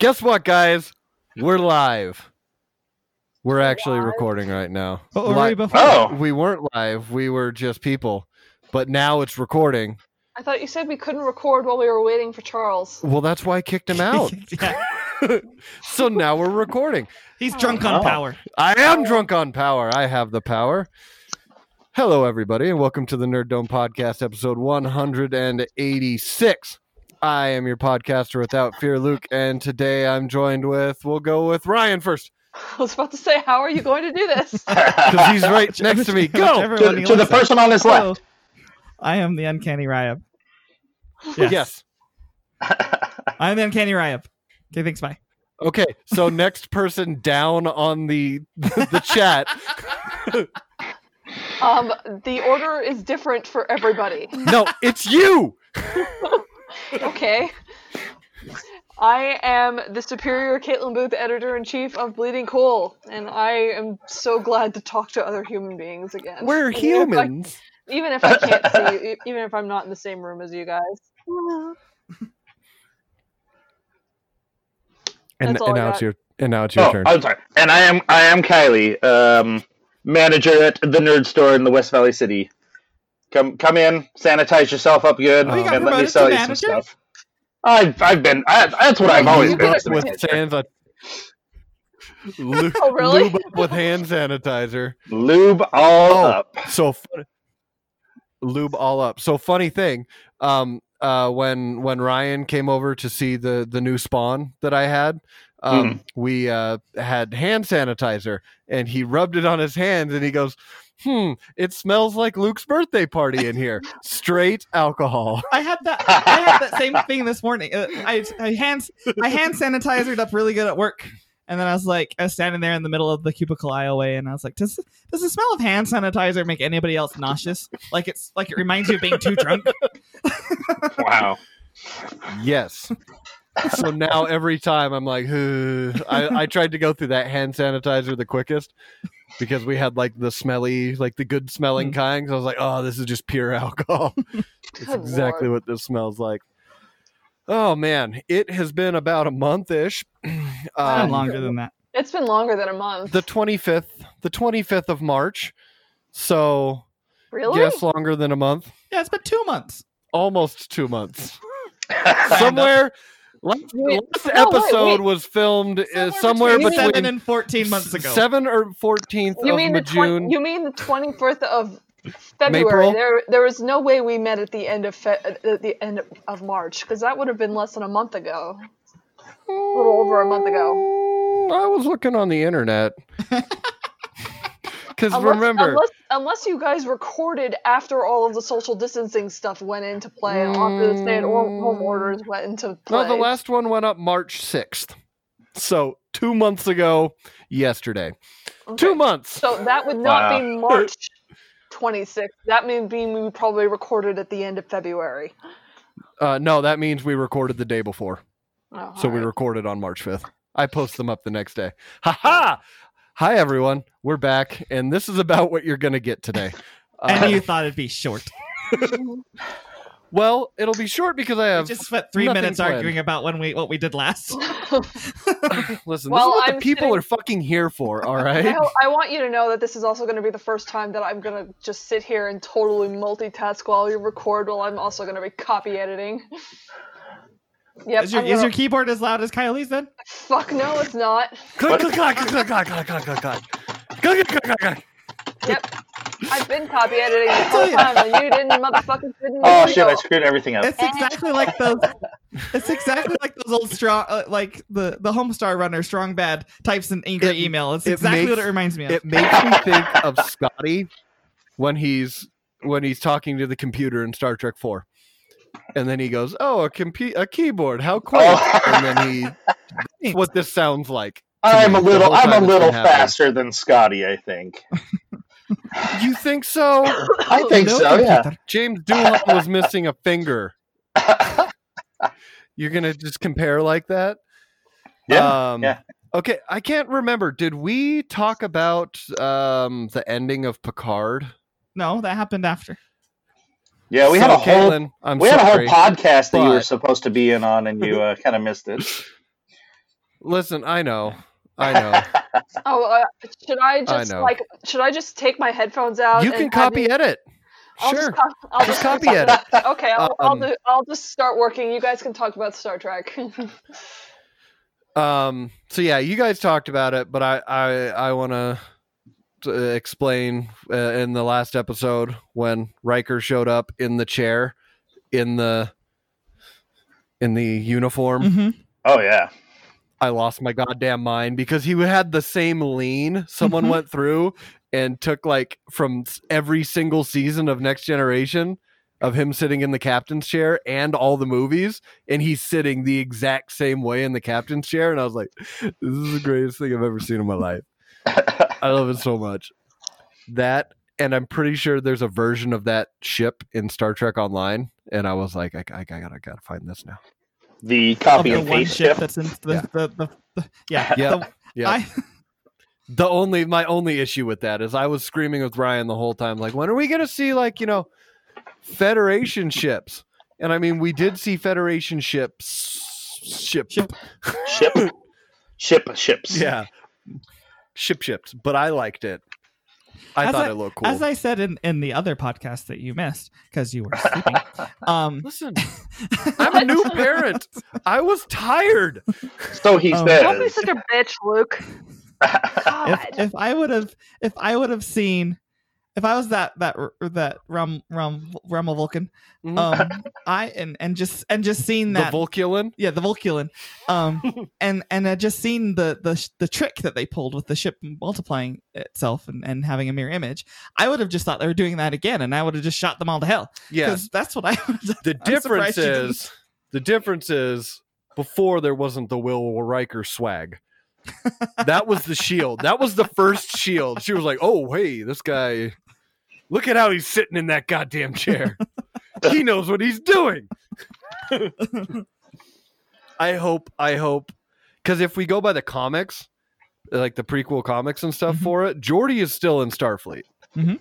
Guess what, guys? We're live. We're actually live? recording right now. What were Li- before? Oh, We weren't live. We were just people. But now it's recording. I thought you said we couldn't record while we were waiting for Charles. Well, that's why I kicked him out. yeah. so now we're recording. He's drunk on Oh. power. I am drunk on power. I have the power. Hello, everybody, and welcome to the Nerd Dome Podcast, episode 186. I am your podcaster without fear, Luke, and today I'm joined with, we'll go with Ryan first, I was about to say, how are you going to do this? because he's right next to me. Go! To, to the looks at. person on his Hello. left. I am the uncanny Ryan. Yes. Yes. I'm the uncanny Ryan. Okay, thanks. Bye. Okay, so next person down on the the chat. Um, the order is different for everybody. No, it's you. Okay. I am the superior Caitlin Booth, editor in chief of Bleeding Cool, and I am so glad to talk to other human beings again. We're Even if I- humans. even if I can't see you, even if I'm not in the same room as you guys. And, and I now got. it's your and now it's your Oh, turn. I'm sorry. And I am I am Kylie, um, manager at the Nerd Store in the West Valley City. Come come in, sanitize yourself up good, Oh, and let me promoted sell to you some stuff. I've I've been I, that's what I've always been. get as a with manager. hands on. Lu- Oh, really? Lube up with hand sanitizer. Lube all Oh. up. So fun- lube all up. So funny thing, um, uh, when when Ryan came over to see the the new spawn that I had, um, we uh, had hand sanitizer, and he rubbed it on his hands, and he goes. Hmm, it smells like Luke's birthday party in here. Straight alcohol. I had that. I had that same thing this morning. Uh, I I hand I hand sanitized up really good at work, and then I was like, I was standing there in the middle of the cubicle aisleway, and I was like, does does the smell of hand sanitizer make anybody else nauseous? Like it's like it reminds you of being too drunk. Wow. Yes. So now every time I'm like, I, I tried to go through that hand sanitizer the quickest because we had like the smelly, like the good smelling Mm. kind. So I was like, oh, this is just pure alcohol. it's exactly lord. what this smells like. Oh man, it has been about a month ish. I'm Um, longer than that. It's been longer than a month. the 25th, the 25th of March. So really? yes, longer than a month, Yeah, it's been two months. almost two months. Somewhere. Last, Wait, last no, episode wait. was filmed uh, somewhere between between seven and fourteen months ago. seven or fourteenth You of mean the June. twen- you mean the twenty fourth of February? April? There, there was no way we met at the end of fe- at the end of March because that would have been less than a month ago. A little over a month ago. I was looking on the internet. Because Unless, remember, unless, unless you guys recorded after all of the social distancing stuff went into play, and after the stay-at-home orders went into play. no, the last one went up March sixth. So two months ago, yesterday. Okay. Two months. So that would not Wow. be March 26th. That means mean we probably recorded at the end of February. Uh, no, that means we recorded the day before. Oh, So we recorded on March 5th. I post them up the next day. Ha ha! Hi, everyone. We're back, and this is about what you're going to get today. Uh, and you thought it'd be short. well, it'll be short because I We just spent three minutes planned. arguing about when we what we did last. Listen, Well, this is what I'm the people sitting- are fucking here for, All right. I, I want you to know that this is also going to be the first time that I'm going to just sit here and totally multitask while you record while I'm also going to be copy editing. Yep. is your is your keyboard as loud as Kylie's then? Fuck no, it's not. Click, click, click, click, click, click, click, click, click, click. Click, click, click, click. Yep. I've been copy editing the whole time, and you didn't motherfucking didn't Oh shit! I screwed everything up. It's exactly like those. It's exactly like those old strong, uh, like the the Homestar Runner, strong bad types an angry It- email. It's it exactly what it reminds me of. It makes me think of Scotty when he's when he's talking to the computer in Star Trek Four, and then he goes, "Oh, a compu- a keyboard, how quaint!" Oh. and then he, that's what this sounds like. I'm a little I'm a little faster than Scotty. I think. You think so? I think No so. Yeah. computer. James Doohan was missing a finger. You're gonna just compare like that? Yeah. Um, yeah. Okay, I can't remember. Did we talk about um, the ending of Picard? No, that happened after. Yeah. We So, had a whole Caitlin, I'm we had a whole podcast that you were supposed to be in on, and you uh, kind of missed it. Listen, I know, I know. Oh, uh, should I just know. like should I just take my headphones out? You can add copy the- edit. I'll Sure. Just, co- I'll Just just copy edit. Okay, I'll, I'll Um, do. I'll just start working. You guys can talk about Star Trek. Um. So yeah, you guys talked about it, but I I I want to explain uh, in the last episode when Riker showed up in the chair, in the in the uniform. Mhm. Oh yeah. I lost my goddamn mind because he had the same lean someone Mhm. went through and took like from every single season of Next Generation of him sitting in the captain's chair and all the movies and he's sitting the exact same way in the captain's chair and I was like this is the greatest thing I've ever seen in my life. I love it so much. That and I'm pretty sure there's a version of that ship in Star Trek Online and I was like I, I, I gotta gotta find this now. the copy Of the and paste ship ship. that's in the, Yeah. the, the, the yeah. Yeah. the- Yeah. I, the only my only issue with that is I was screaming with Ryan the whole time, like, when are we gonna see like you know Federation ships? And I mean, we did see Federation ships, ship, Ship. Ship. Ship ships. yeah, ship ships. But I liked it. I As thought I- it looked cool. As I said in, in the other podcast that you missed because you were sleeping, um, Listen, I'm a new parent. I was tired. So he Um, Don't be such a bitch, Luke. if, if I would have if I would have seen if I was that that that Rum Rum Rumble Vulcan, Mhm. um, I and and just and just seen that the Vulculin. yeah the Vulculin, um, and and I just seen the the the trick that they pulled with the ship multiplying itself and, and having a mirror image. I would have just thought they were doing that again, and I would have just shot them all to hell Yeah. because that's what I The I'm difference surprised you didn't. is the difference is before there wasn't the Will Riker swag. that was the shield. That was the first shield. She was like, "Oh, hey, this guy. Look at how he's sitting in that goddamn chair. he knows what he's doing." I hope. I hope. Because if we go by the comics, like the prequel comics and stuff Mhm. for it, Geordi is still in Starfleet. Mhm.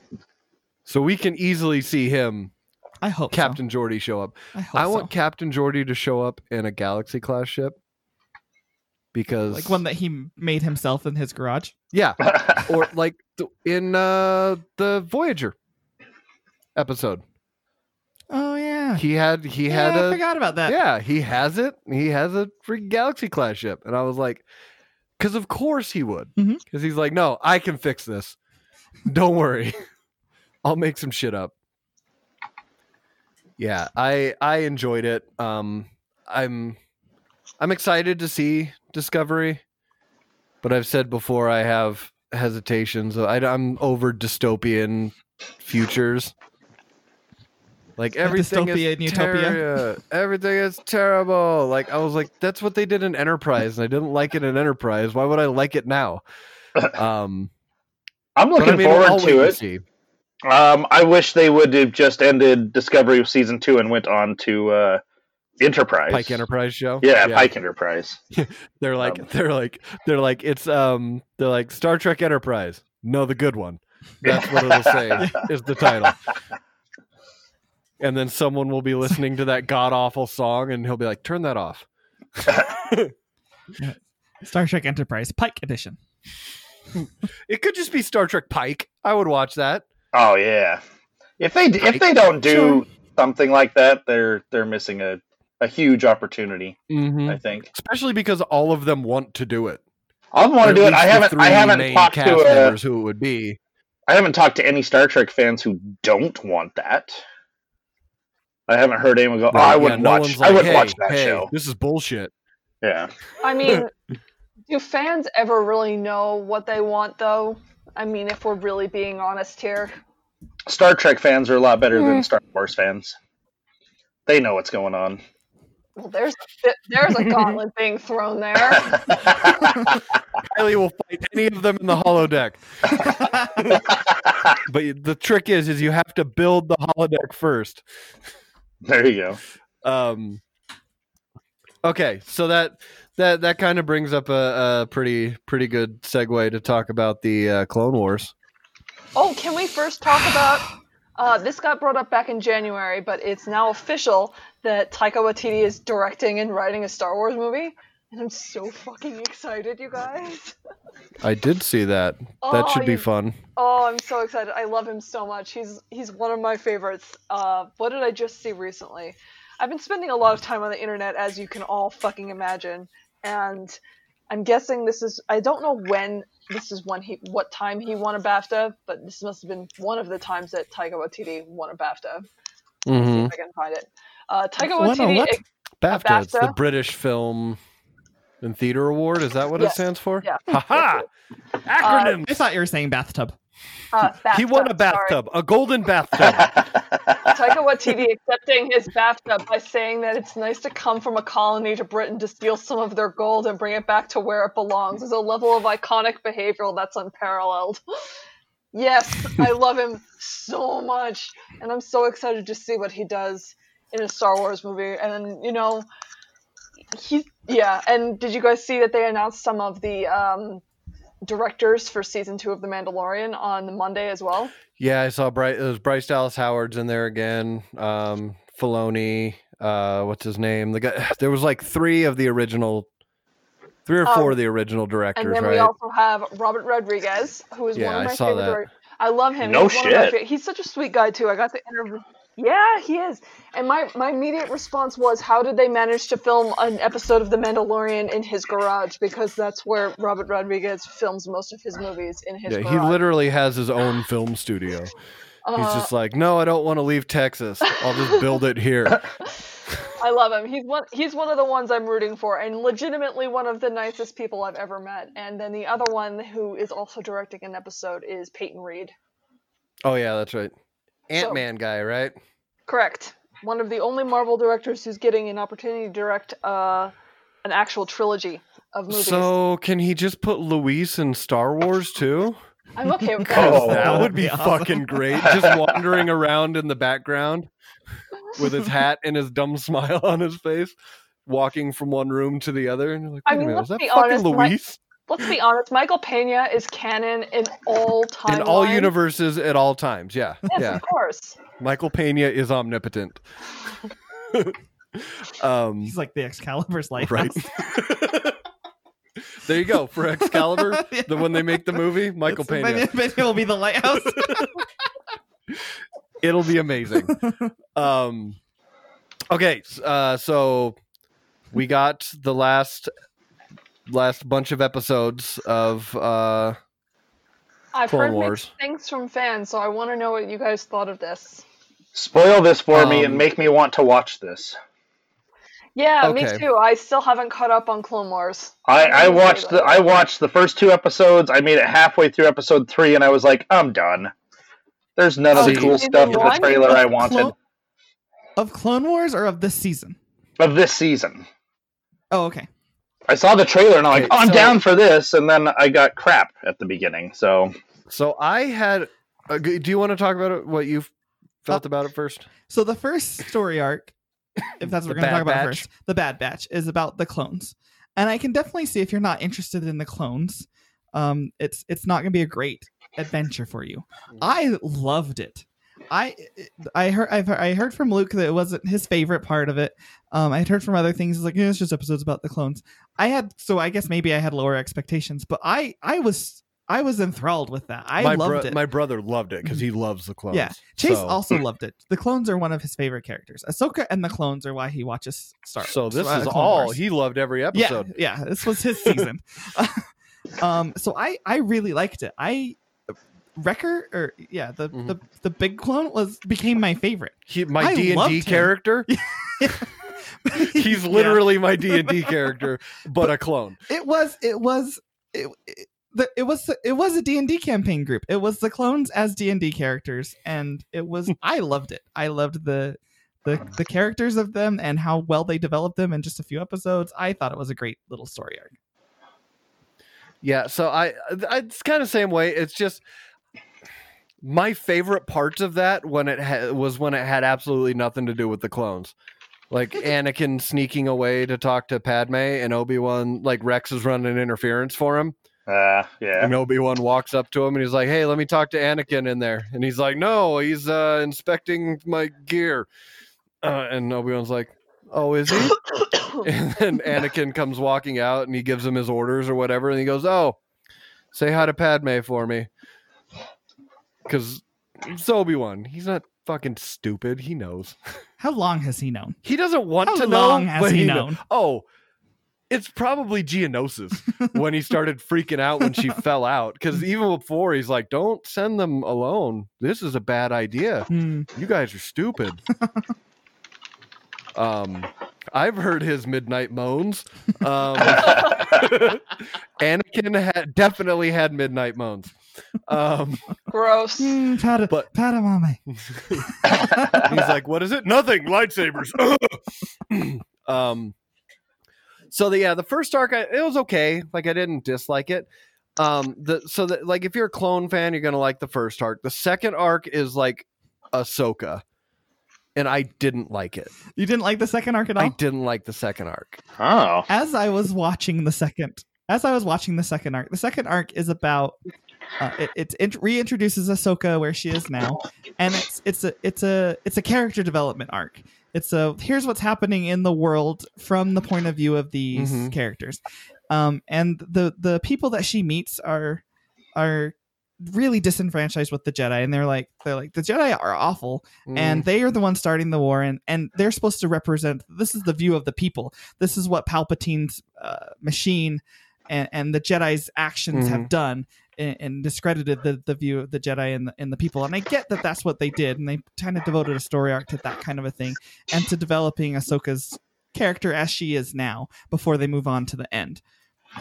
So we can easily see him, I hope so. Captain Geordi, show up. I I so. want Captain Geordi to show up in a Galaxy class ship because, like one that he made himself in his garage. yeah, or like in uh, the Voyager episode, Oh yeah, he had he yeah, had I forgot about that. yeah he has it. He has a freaking Galaxy class ship, and I was like, because of course he would, because he's like, no, I can fix this. Don't worry, I'll make some shit up. Yeah, I I enjoyed it. Um, I'm I'm excited to see Discovery, but I've said before I have hesitations. I, I'm over dystopian futures. Like everything dystopia is and utopia? terri- everything is terrible. Like I was like, that's what they did in Enterprise, and I didn't like it in Enterprise. Why would I like it now? Um, I'm looking I mean, forward to it. see. Um, I wish they would have just ended Discovery of season two and went on to uh, Enterprise. Pike Enterprise show. Yeah, Pike Enterprise. They're like Um, they're like they're like it's um they're like Star Trek Enterprise. No, the good one. That's what it'll say is the title. And then someone will be listening to that god awful song and he'll be like, turn that off. Star Trek Enterprise Pike Edition. It could just be Star Trek Pike. I would watch that. Oh yeah. If they if they don't do Sure. something like that, they're they're missing a, a huge opportunity. Mm-hmm. I think. Especially because all of them want to do it. I want to do it. I haven't. I haven't talked to. Members who it would be. I haven't talked to any Star Trek fans who don't want that. I haven't heard anyone go. Oh, I wouldn't yeah, no watch. one's I wouldn't hey, watch that hey, show. This is bullshit. Yeah. I mean, do fans ever really know what they want, though? I mean, if we're really being honest here. Star Trek fans are a lot better Hmm. than Star Wars fans. They know what's going on. Well, there's there's a gauntlet being thrown there. Kylie will fight any of them in the holodeck. But the trick is, is you have to build the holodeck first. There you go. Um, okay, so that that that kind of brings up a, a pretty pretty good segue to talk about the uh, Clone Wars. Oh, can we first talk about? Uh, this got brought up back in January, but it's now official that Taika Waititi is directing and writing a Star Wars movie. And I'm so fucking excited, you guys. I did see that. That Oh, should be fun. Oh, I'm so excited. I love him so much. He's he's one of my favorites. Uh, what did I just see recently? I've been spending a lot of time on the internet, as you can all fucking imagine, and I'm guessing this is. I don't know when this is when he, what time he won a BAFTA, but this must have been one of the times that Taika Waititi won a BAFTA. See hmm if I can find it. Uh, Taika Waititi. what? BAFTA, it's the British Film and Theater Award. Is that what it stands for? Yeah. Haha! Acronyms. I thought you were saying bathtub. Uh, he won a BAFTA, sorry. bathtub, a golden bathtub. Taika Waititi accepting his bathtub by saying that it's nice to come from a colony to Britain to steal some of their gold and bring it back to where it belongs is a level of iconic behavioral that's unparalleled. Yes, I love him so much, and I'm so excited to see what he does in a Star Wars movie. And you know, he yeah. And did you guys see that they announced some of the um, directors for season two of The Mandalorian on Monday as well? yeah, I saw Bryce. It was Bryce Dallas Howard's in there again. Um, Filoni. Uh, what's his name? The guy. There was like three of the original, three or four Um, of the original directors, And then right? we also have Robert Rodriguez, who is Yeah, one I of my saw favorite. that. direct- I love him. No he's one of my shit. fa- he's such a sweet guy too. I got to interview. Yeah, he is. And my my immediate response was, how did they manage to film an episode of The Mandalorian in his garage? Because that's where Robert Rodriguez films most of his movies in his yeah, garage. he literally has his own film studio. He's Uh, just like, no, I don't want to leave Texas. I'll just build it here. I love him. He's one. He's one of the ones I'm rooting for, and legitimately one of the nicest people I've ever met. And then the other one who is also directing an episode is Peyton Reed. Oh yeah, that's right. Ant Man guy, right? Correct. One of the only Marvel directors who's getting an opportunity to direct uh, an actual trilogy of movies. So can he just put Luis in Star Wars too? I'm okay with that. Oh. that would be awesome. fucking great. Just wandering around in the background with his hat and his dumb smile on his face, walking from one room to the other. And you're like, I wait a mean, minute, let's is that fucking honest, my- Luis? Let's be honest. Michael Pena is canon in all time. In all universes at all times. Yeah. Yes, yeah. of course. Michael Pena is omnipotent. um He's like the Excalibur's lighthouse. right. there you go. For Excalibur, Yeah. the when they make the movie, Michael It's- Pena. Pena will be the lighthouse. It'll be amazing. um okay uh so we got the last last bunch of episodes of uh I've Clone heard Wars. mixed things from fans, so I want to know what you guys thought of this. Spoil this for me Um, and make me want to watch this. Yeah, me too. I still haven't caught up on Clone Wars. I, I'm I watched the. I watched the first two episodes. I made it halfway through episode three, and I was like, I'm done. There's none of the cool stuff in the trailer I wanted Clo- of Clone Wars or of this season? of this season. Oh, okay. I saw the trailer and I'm like, Okay, oh, I'm so- down for this, and then I got crap at the beginning. So so I had uh, do you want to talk about it, what you felt about it first? So the first story arc, if that's what we're going to talk Bad about Batch? first, the Bad Batch is about the clones, and I can definitely see if you're not interested in the clones, um, it's it's not going to be a great adventure for you. I loved it. I I heard I've heard, I heard from Luke that it wasn't his favorite part of it. Um, I had heard from other things it's like yeah, it's just episodes about the clones. I had so I guess maybe I had lower expectations, but I I was I was enthralled with that. I my loved bro- it. my brother loved it because he loves the clones. Yeah, Chase So- also loved it. The clones are one of his favorite characters. Ahsoka and the clones are why he watches Star. Wars. So this uh, is all Wars. he loved every Yeah, episode. yeah. This was his season. um, so I I really liked it. I Wrecker or yeah the Mhm. the the big clone was became my favorite. He, my D and D character. He's Yeah. literally my D and D character, but a clone. it was it was it, it, the, it was it was a D&D campaign group. It was the clones as D&D characters and it was I loved it. I loved the the the characters of them and how well they developed them in just a few episodes. I thought it was a great little story arc. Yeah, so I, I it's kind of same way. It's just my favorite parts of that when it ha- was when it had absolutely nothing to do with the clones. Like Anakin sneaking away to talk to Padme and Obi-Wan like Rex is running interference for him. uh, yeah, And Obi-Wan walks up to him and he's like, "Hey, let me talk to Anakin in there." And he's like, "No, he's uh inspecting my gear." Uh, and Obi-Wan's like, Oh, is he? and then Anakin comes walking out and he gives him his orders or whatever, and he goes, "Oh, say hi to Padme for me," because it's Obi Wan. He's not fucking stupid. He knows. How long has he known? He doesn't want How to long know. has but he kno- known? Oh, it's probably Geonosis when he started freaking out when she fell out. Because even before, he's like, "Don't send them alone. This is a bad idea. Hmm. You guys are stupid." um, I've heard his midnight moans. Um, Anakin had definitely had midnight moans. Um, Gross. Hmm, Pada, But- Padamame. he's like, "What is it? Nothing. Lightsabers." um. So the yeah, the first arc, I, it was okay. Like I didn't dislike it. Um. The so that like if you're a clone fan, you're gonna like the first arc. The second arc is like Ahsoka, and I didn't like it. You didn't like the second arc at all? I didn't like the second arc. oh. as I was watching the second, as I was watching the second arc, the second arc is about uh, it, it, it reintroduces Ahsoka where she is now, and it's it's a it's a it's a character development arc. It's a here's what's happening in the world from the point of view of these Mhm. characters, um, and the the people that she meets are are really disenfranchised with the Jedi, and they're like they're like the Jedi are awful, and they are the ones starting the war and and they're supposed to represent this is the view of the people this is what palpatine's uh, machine and, and the jedi's actions Mhm. have done and, and discredited the, the view of the jedi and the, and the people and i get that that's what they did and they kind of devoted a story arc to that kind of a thing and to developing ahsoka's character as she is now before they move on to the end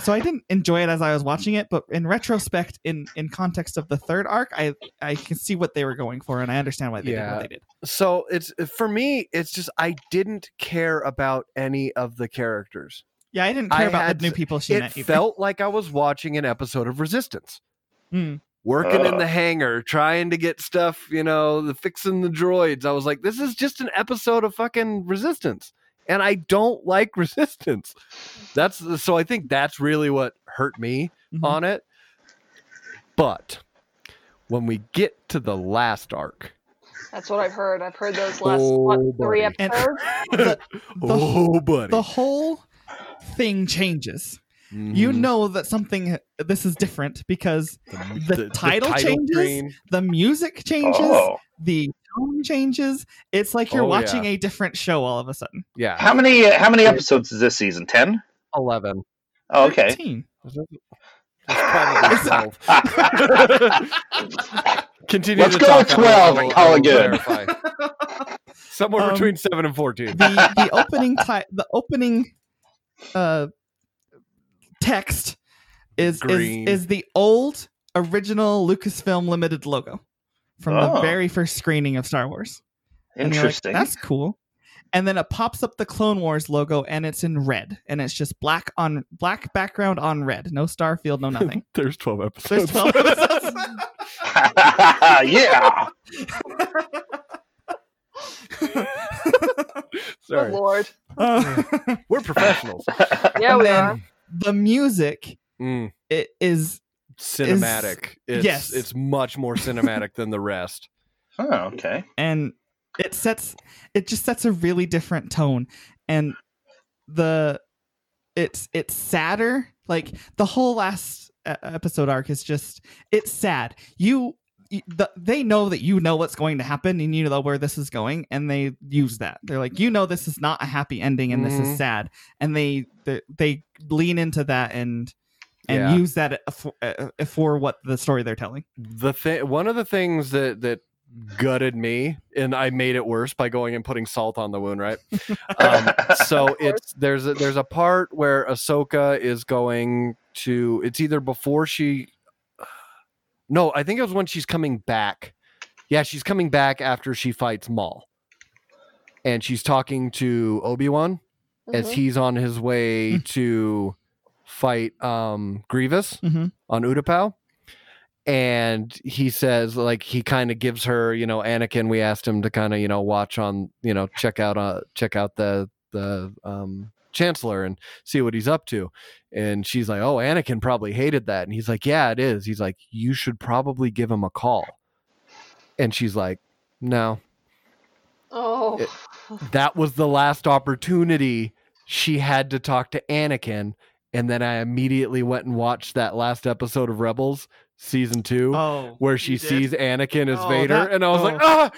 so I didn't enjoy it as I was watching it, but in retrospect, in in context of the third arc, I I can see what they were going for, and I understand why they did what they did. so it's for me. It's just I didn't care about any of the characters. Yeah, I didn't care I about had the new people she it met. either. felt like I was watching an episode of Resistance. Hmm. Working in the hangar, trying to get stuff, you know, the fixing the droids. I was like, this is just an episode of fucking Resistance. And I don't like Resistance. That's so I think that's really what hurt me Mhm. on it. But when we get to the last arc, That's what I've heard. I've heard those last Oh, what, three buddy. And- episodes. The- oh buddy. the whole thing changes. You Mhm. know that something this is different because the title changes, screen. the music changes, Oh. the tone changes. It's like you're Oh, watching yeah. a different show all of a sudden. Yeah, How many how many episodes is this season? Ten? eleven. Oh, okay. 13. It's probably twelve. Continue. Let's to go talk, with 12 I and call it good. Somewhere Um, between seven and fourteen. the the opening ti- the opening uh text is Green. is is the old original Lucasfilm Limited logo from the Oh. very first screening of Star Wars. And you're like, Interesting. That's cool. And then it pops up the Clone Wars logo and it's in red and it's just black on black background on red. No Starfield, no nothing. There's twelve There's episodes. 12 episodes. yeah. Oh Sorry, lord. Uh, we're professionals. Yeah, we then are. The music Mm, it is cinematic. it's, yes. it's much more cinematic than the rest. Oh, okay. and it sets it just sets a really different tone and the it's it's sadder like the whole last uh, episode arc is just it's sad you y- the, they know that you know what's going to happen and you know where this is going and they use that. They're like you know this is not a happy ending and this Mhm. is sad. And they they, they lean into that and and Yeah. use that for, uh, for what the story they're telling. The thing one of the things that that gutted me and i made it worse by going and putting salt on the wound right? Um, so it's there's a, there's a part where ahsoka is going to it's either before she no i think it was when she's coming back yeah she's coming back after she fights maul and she's talking to obi-wan as Mhm. he's on his way to fight um grievous mm-hmm. on Utapau. And he says, like, he kind of gives her, you know, Anakin. We asked him to kind of, you know, watch on, you know, check out, uh, check out the the um, Chancellor and see what he's up to. And she's like, "Oh, Anakin probably hated that." And he's like, "Yeah, it is." He's like, "You should probably give him a call." And she's like, "No." Oh, It- that was the last opportunity she had to talk to Anakin. And then I immediately went and watched that last episode of Rebels season two, Oh, where she you did? sees Anakin as Oh, Vader, that- and I was oh. like, ah,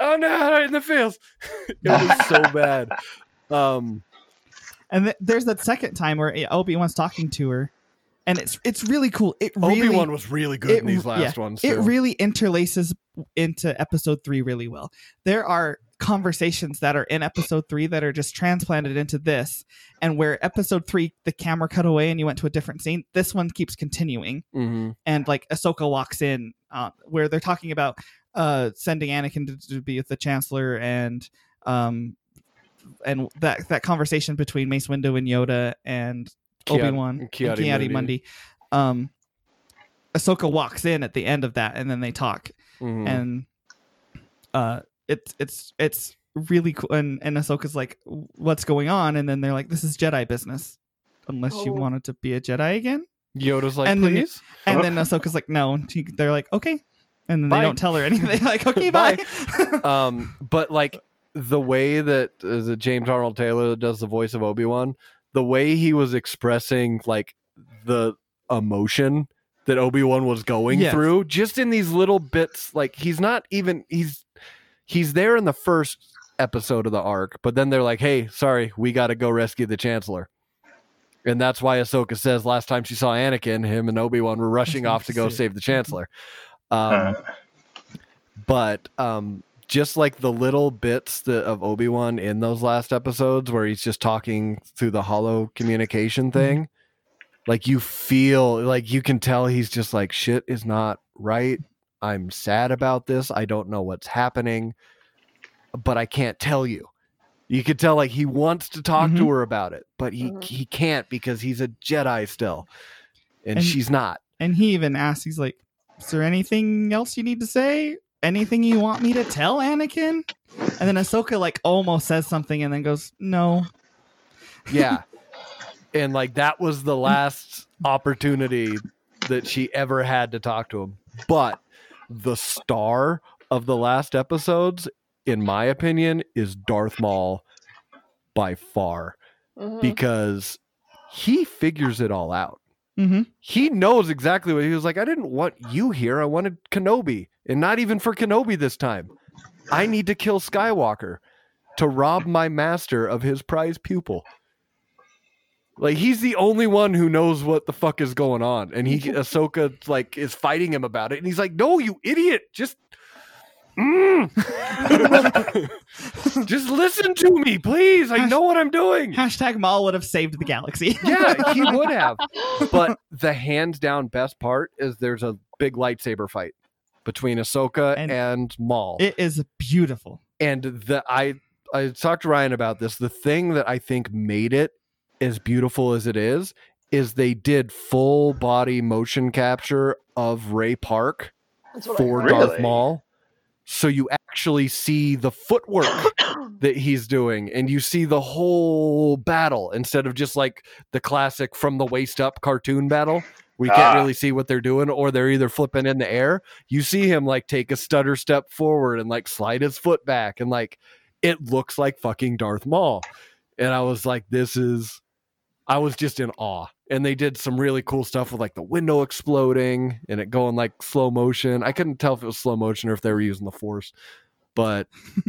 oh no, in the feels. it was so bad. Um, And th- there's that second time where Obi Wan's talking to her, and it's it's really cool. It really, Obi Wan was really good it- in these last yeah, ones. It really interlaces into episode three really well. There are conversations that are in episode three that are just transplanted into this, and where episode three the camera cut away and you went to a different scene. This one keeps continuing, Mhm. and like Ahsoka walks in, uh, where they're talking about uh, sending Anakin to, to be with the Chancellor and um and that that conversation between Mace Windu and Yoda and Obi Wan and Ki-Adi Ki-Adi Mundi. Mundi. Um, Ahsoka walks in at the end of that, and then they talk, Mhm. and uh, it's it's it's really cool. And and Ahsoka's like, "What's going on?" And then they're like, "This is Jedi business, unless you Oh. wanted to be a Jedi again." Yoda's like, and then- please. And Oh. then Ahsoka's like, "No." They're like, "Okay." And then Bye. they don't tell her anything. like, "Okay, bye." um but like the way that uh, the james arnold taylor does the voice of obi-wan the way he was expressing like the emotion that obi-wan was going Yes. through just in these little bits like he's not even he's he's there in the first episode of the arc but then they're like hey sorry we got to go rescue the chancellor and that's why Ahsoka says last time she saw Anakin, him and Obi Wan were rushing off to go Save- save the Chancellor. Um, Uh, but um just like the little bits that of obi-wan in those last episodes where he's just talking through the hollow communication thing like you feel like you can tell he's just like shit is not right i'm sad about this i don't know what's happening but i can't tell you you could tell like he wants to talk to Mhm. her about it but he Mhm. he can't because he's a jedi still and, And- she's not and he even asks, he's like, "Is there anything else you need to say? Anything you want me to tell Anakin?" And then Ahsoka like almost says something and then goes, "No." Yeah. and like that was the last opportunity that she ever had to talk to him. But the star of the last episodes, in my opinion, is Darth Maul by far Mhm. because he figures it all out. Mm-hmm. He knows exactly what he was like. I didn't want you here. I wanted Kenobi, and not even for Kenobi this time. I need to kill Skywalker to rob my master of his prized pupil. Like he's the only one who knows what the fuck is going on, and he Ahsoka like is fighting him about it, and he's like, "No, you idiot! Just, Mm. just listen to me, please. I know what I'm doing." Hashtag Maul would have saved the galaxy. Yeah, he would have. But the hands down best part is there's a big lightsaber fight between Ahsoka and, And- Maul. it is beautiful. and the I I talked to Ryan about this. The thing that I think made it as beautiful as it is is they did full body motion capture of Ray Park That's I for. Darth Really? Maul. So you actually see the footwork that he's doing and you see the whole battle instead of just like the classic from the waist up cartoon battle we can't Ah. really see what they're doing or they're either flipping in the air you see him like take a stutter step forward and like slide his foot back and like it looks like fucking Darth Maul and I was like this is I was just in awe. And they did some really cool stuff with like the window exploding and it going like slow motion. I couldn't tell if it was slow motion or if they were using the force but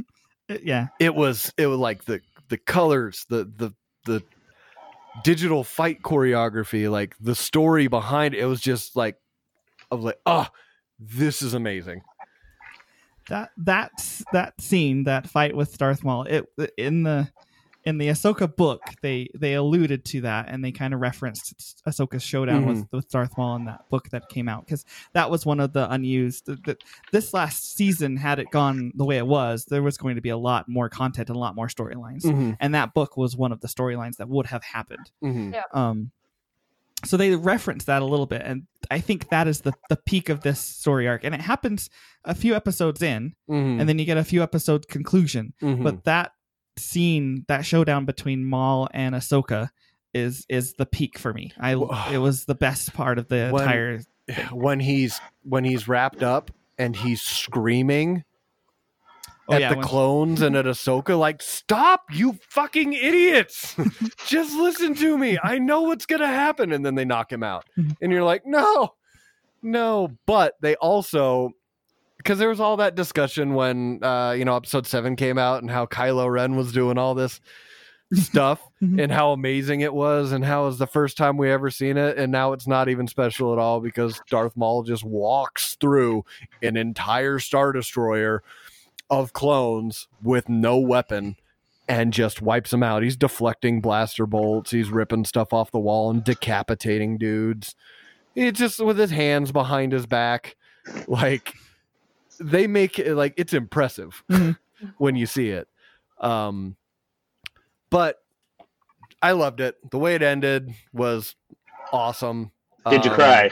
Uh, yeah. it was it was like the the colors the the the digital fight choreography like the story behind it, it was just like i was like oh this is amazing. That that that scene, that fight with Darth Maul, it in the in the Ahsoka book, they they alluded to that and they kind of referenced Ahsoka's showdown with with Darth Maul in that book that came out because that was one of the unused. The, the, this last season, had it gone the way it was, there was going to be a lot more content and a lot more storylines, mm-hmm, and that book was one of the storylines that would have happened. mm-hmm. Um, so they reference that a little bit, and I think that is the the peak of this story arc, and it happens a few episodes in, Mm-hmm. and then you get a few episodes conclusion. But that scene, that showdown between Maul and Ahsoka, is is the peak for me. I it was the best part of the When- entire. when he's when he's wrapped up and he's screaming Oh, at yeah, the when- clones and at Ahsoka. Like, stop, you fucking idiots! Just listen to me. I know what's gonna happen, and then they knock him out, Mhm. and you're like, no, no. But they also. Because there was all that discussion when uh, you know episode seven came out and how Kylo Ren was doing all this stuff Mhm. and how amazing it was and how it was the first time we ever seen it and now it's not even special at all because Darth Maul just walks through an entire star destroyer of clones with no weapon and just wipes them out. He's deflecting blaster bolts, he's ripping stuff off the wall and decapitating dudes. It's just with his hands behind his back like they make it like it's impressive Mhm. when you see it. Um but I loved it. The way it ended was awesome. Did you Um, cry?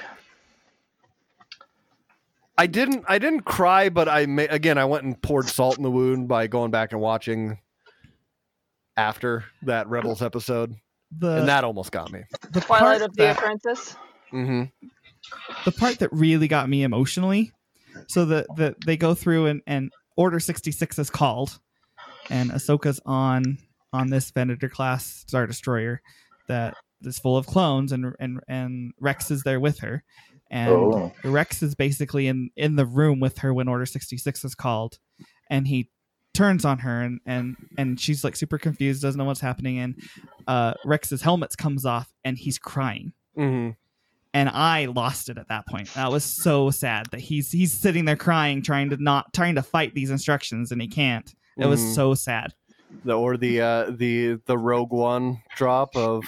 I didn't. I didn't cry, but I ma- again I went and poured salt in the wound by going back and watching after that Rebels episode, the and that almost got me. the Twilight part of the that- Apprentice. hmm the part that really got me emotionally so that the, they go through and, and order 66 is called and ahsoka's on on this venator class star destroyer that is full of clones and and and rex is there with her. And Oh. rex is basically in in the room with her when order 66 is called and he turns on her and and and she's like super confused doesn't know what's happening and uh rex's helmet comes off and he's crying. Hmm and I lost it at that point. That was so sad that he's he's sitting there crying, trying to not trying to fight these instructions, and he can't. It was Mhm. so sad. The or the uh, the the Rogue One drop of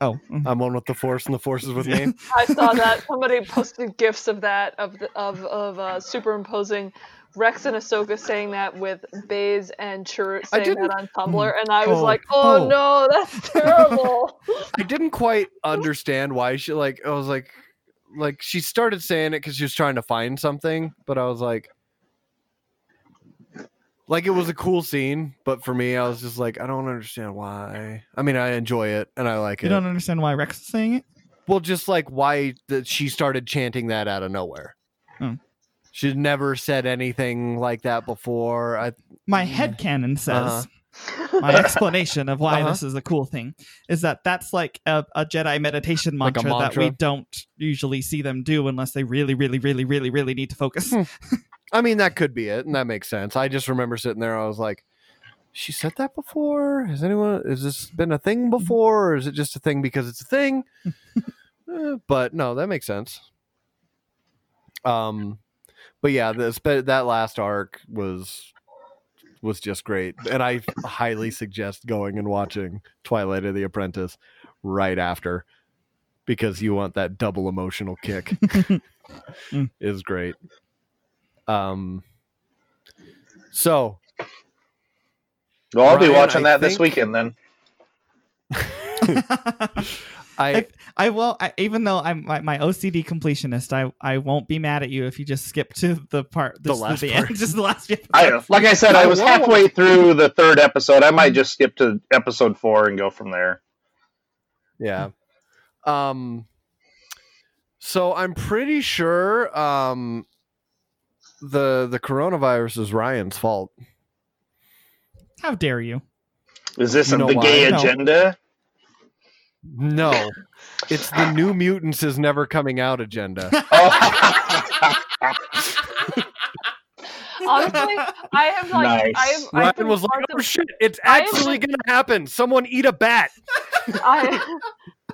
Oh, mhm. I'm one with the Force and the Force is with me. I saw that somebody posted gifs of that of the, of of uh, superimposing Rex and Ahsoka saying that with Baze and Chirrut saying that on Tumblr, and I was Oh, like, oh, oh. no, that's terrible. I didn't quite understand why she like. I was like, like she started saying it because she was trying to find something, but I was like. Like it was a cool scene, but for me, I was just like, I don't understand why. I mean, I enjoy it and I like you it. You don't understand why Rex is saying it. Well, just like why that she started chanting that out of nowhere. Hmm. She'd never said anything like that before. I My headcanon says Uh-huh. my explanation of why Uh-huh. this is a cool thing is that that's like a, a Jedi meditation Like a mantra, that we don't usually see them do unless they really, really, really, really, really need to focus. Hmm. I mean, that could be it, and that makes sense. I just remember sitting there. I was like, "She said that before? Has anyone? Has this been a thing before, or is it just a thing because it's a thing?" Eh, but no, that makes sense. Um, but yeah, the, spe- that last arc was was just great, and I highly suggest going and watching Twilight of the Apprentice right after because you want that double emotional kick. Mm. is great. Um. So Well, I'll be Ryan, watching I that this think- weekend then. I I will. I, even though I'm my, my OCD completionist, I I won't be mad at you if you just skip to the part The last the part. end, just the last few I like I said, I I was halfway through the third episode. I might just skip to episode four and go from there. yeah. Um. So I'm pretty sure um the the coronavirus is Ryan's fault. How dare you? Is this You know the why? gay No. agenda? No, it's the New Mutants is never coming out agenda. Oh. Honestly, I have like Nice. I have, I've Ryan been was like, "Oh of- shit, it's actually gonna happen. Someone eat a bat." I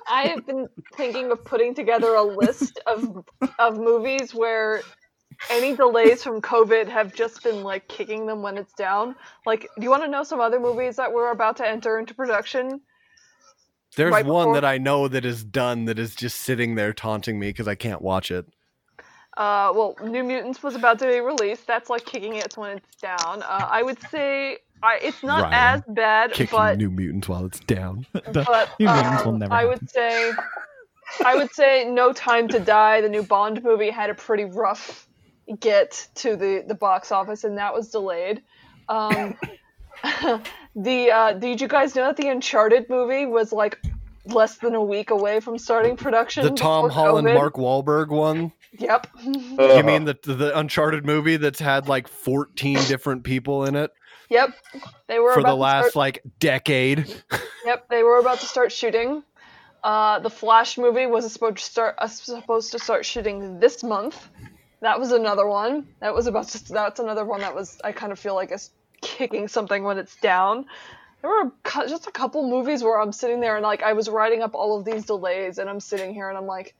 I have been thinking of putting together a list of of movies where any delays from COVID have just been like kicking them when it's down. Like, do you want to know some other movies that we're about to enter into production? There's Right one before- that I know that is done that is just sitting there taunting me because I can't watch it. Uh, well, New Mutants was about to be released. That's like kicking it when it's down. Uh, I would say I, it's not Ryan, as bad, Kicking but New Mutants while it's down. The- but New Mutants will um, never I happen. would say I would say No Time to Die, the new Bond movie, had a pretty rough get to the the box office, and that was delayed. Um, the uh, did you guys know that the Uncharted movie was like less than a week away from starting production. The Tom Holland, COVID. Mark Wahlberg one. Yep. You mean the the Uncharted movie that's had like 14 different people in it Yep. They were for about the last start- like decade? Yep, they were about to start shooting. Uh, the Flash movie was supposed to start uh, supposed to start shooting this month. That was another one. That was about to, that's another one that was I kind of feel like is kicking something when it's down. There were just a couple movies where I'm sitting there and like I was writing up all of these delays and I'm sitting here and I'm like,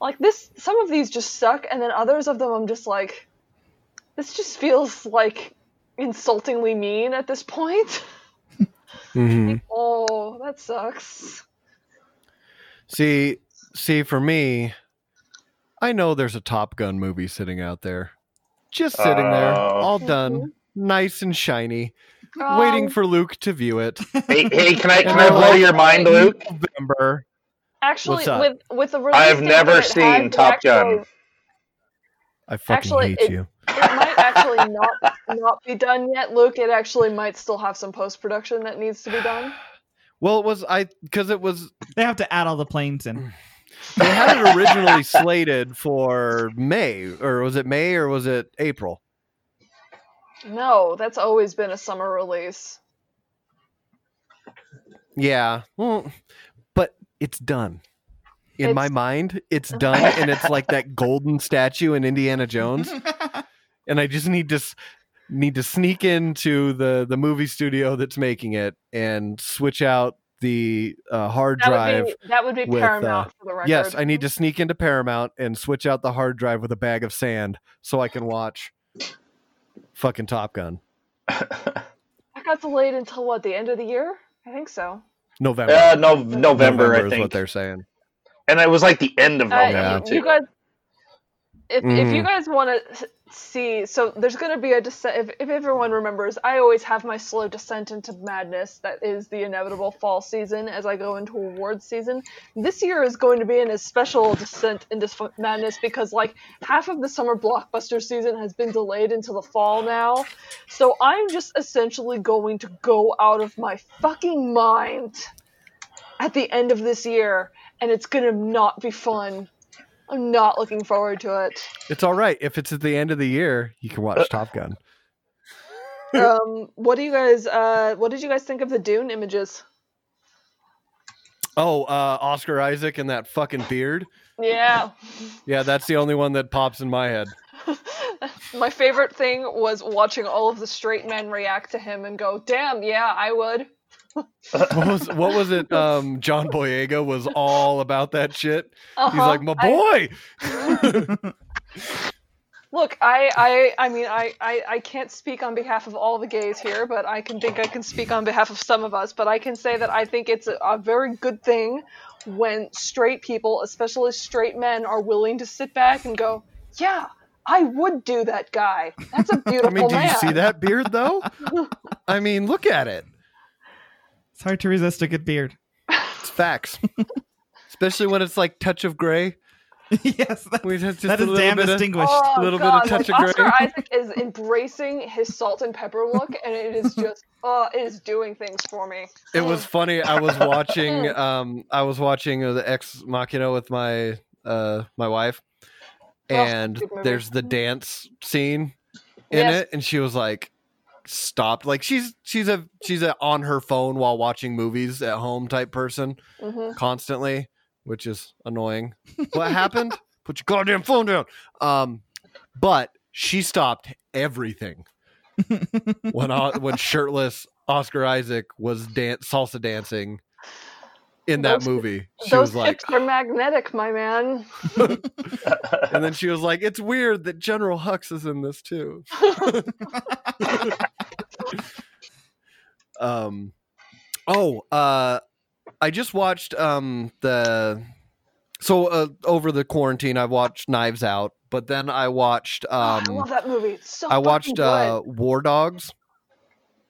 like this. Some of these just suck, and then others of them I'm just like, this just feels like insultingly mean at this point. Mm-hmm. Oh, that sucks. See, see, for me, I know there's a Top Gun movie sitting out there, just sitting there, Oh. all done, nice and shiny, waiting for Luke to view it. hey, hey, can I can I I blow your mind, Luke? November. Actually, What's up? with with the release I've date never that it seen has, it Top Gun. I fucking Actually, hate it- you. It might actually not not be done yet, Luke. It actually might still have some post production that needs to be done. Well, it was I because it was They have to add all the planes in. they had it originally slated for May, or was it May or was it April? No, that's always been a summer release. Yeah, well, but it's done. In my mind, it's done, and it's like that golden statue in Indiana Jones. and I just need to need to sneak into the the movie studio that's making it and switch out the uh, hard That drive. would be that would be with, paramount uh, for the record. Yes, I need to sneak into Paramount and switch out the hard drive with a bag of sand so I can watch fucking Top Gun. That got delayed until what? The end of the year? I think so. November. Uh, no, November, I is think. what they're saying. and it was like the end of Uh, November you too. guys, if if you Mhm. guys want to see, so there's going to be a descent. If, if everyone remembers, I always have my slow descent into madness. That is the inevitable fall season as I go into awards season. This year is going to be an special descent into madness because like half of the summer blockbuster season has been delayed into the fall now. So I'm just essentially going to go out of my fucking mind at the end of this year, and it's gonna not be fun. I'm not looking forward to it. It's all right if it's at the end of the year. You can watch Top Gun. Um, what do you guys? Uh, what did you guys think of the Dune images? Oh, uh, Oscar Isaac and that fucking beard. Yeah, Yeah, that's the only one that pops in my head. my favorite thing was watching all of the straight men react to him and go, "Damn, yeah, I would." What was what was it? Um, John Boyega was all about that shit. Uh-huh. He's like, my I- boy. Look, I, I, I mean, I, I, I can't speak on behalf of all the gays here, but I can think I can speak on behalf of some of us. But I can say that I think it's a, a very good thing when straight people, especially straight men, are willing to sit back and go, "Yeah, I would do that guy. That's a I beautiful I mean, do man." you see that beard though? I mean, look at it. It's hard to resist a good beard. It's facts. Especially when it's like touch of gray. yes, that, We have just that a is little damn bit of- distinguished. Oh, little bit of touch like, of gray. Oscar Isaac is embracing his salt and pepper look, and it is just, oh, it is doing things for me. It was funny. I was watching. Um, I was watching uh, the Ex Machina with my uh my wife, Oh, and good movie. there's the dance scene in Yes. it, and she was like, "Stopped!" Like she's she's a she's a on her phone while watching movies at home type person hmm constantly, which is annoying. What happened? Put your goddamn phone down. Um, but she stopped everything when when shirtless Oscar Isaac was dance salsa dancing in that Those- movie. She Those was like, hips are magnetic, my man. and then she was like, "It's weird that General Hux is in this too." um, oh, uh, I just watched um the so uh, over the quarantine I watched Knives Out, but then I watched Oh, I um love that movie. It's so I watched uh. War Dogs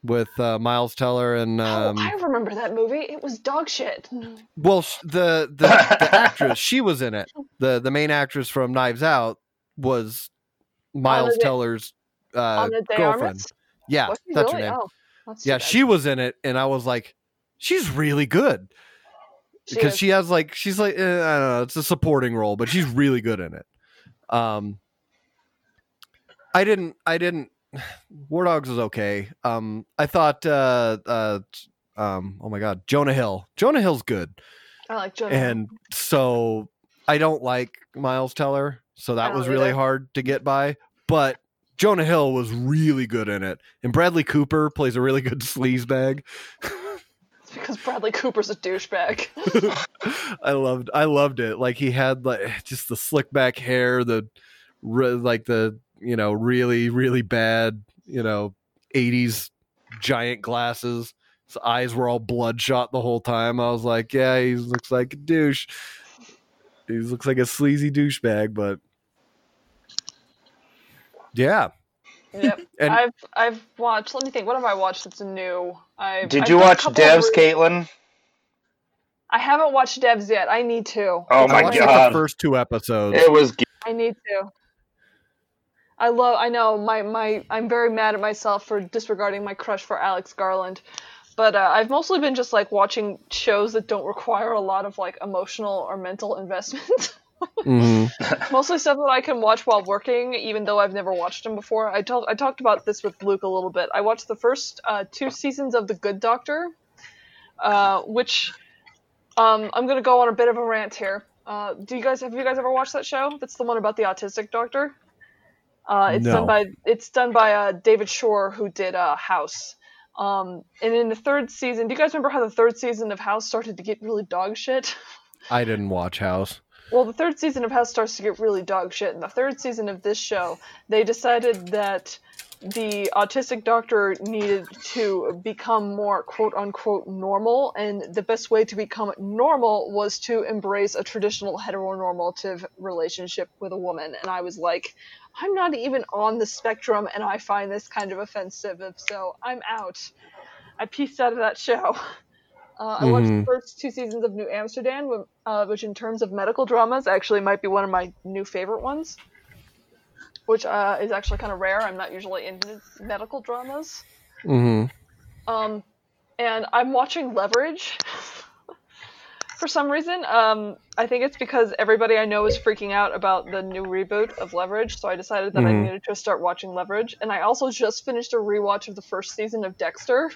with uh, Miles Teller and um oh, I remember that movie. It was dog shit. well the the, the actress she was in it the the main actress from Knives Out was Miles Teller's uh, girlfriend. Yeah, that's really? her name. Oh, yeah, she was in it, and I was like, she's really good. She because is. she has like she's like eh, I don't know, it's a supporting role, but she's really good in it. Um, I didn't, I didn't. War Dogs was okay. Um, I thought, uh, uh, um, oh my god, Jonah Hill. Jonah Hill's good, I like Jonah. and so I don't like Miles Teller, so that was really either. hard to get by. But Jonah Hill was really good in it, and Bradley Cooper plays a really good sleaze bag. It's because Bradley Cooper's a douchebag. I loved I loved it. Like he had like just the slick back hair, the like the you know really really bad you know 80s giant glasses. His eyes were all bloodshot the whole time. I was like, yeah, he looks like a douche. He looks like a sleazy douchebag, but yeah. yep. And I've I've watched. Let me think. What have I watched that's new? I Did you watch Devs, Caitlin? I haven't watched Devs yet. I need to. Oh I my watched like, god, the first two episodes. it was. I need to. I love. I know my my. I'm very mad at myself for disregarding my crush for Alex Garland, but uh, I've mostly been just like watching shows that don't require a lot of like emotional or mental investment. Mhm. mostly stuff that I can watch while working, even though I've never watched them before. I told I talked about this with Luke a little bit. I watched the first uh, two seasons of The Good Doctor, uh, which um, I'm gonna go on a bit of a rant here. Uh, do you guys have you guys ever watched that show? That's the one about the autistic doctor. Uh, it's No. done by it's done by uh, David Shore, who did uh, House. Um, and in the third season, do you guys remember how the third season of House started to get really dog shit? I didn't watch House. Well, the third season of House starts to get really dog shit. In the third season of this show, they decided that the autistic doctor needed to become more quote unquote normal, and the best way to become normal was to embrace a traditional heteronormative relationship with a woman. And I was like, I'm not even on the spectrum, and I find this kind of offensive, so I'm out. I pieced out of that show. Uh, I watched the Mhm. first two seasons of New Amsterdam, uh, which, in terms of medical dramas, actually might be one of my new favorite ones. Which uh, is actually kind of rare. I'm not usually into medical dramas. hmm Um, and I'm watching Leverage. For some reason, um, I think it's because everybody I know is freaking out about the new reboot of Leverage, so I decided that I Mhm. needed to start watching Leverage. And I also just finished a rewatch of the first season of Dexter.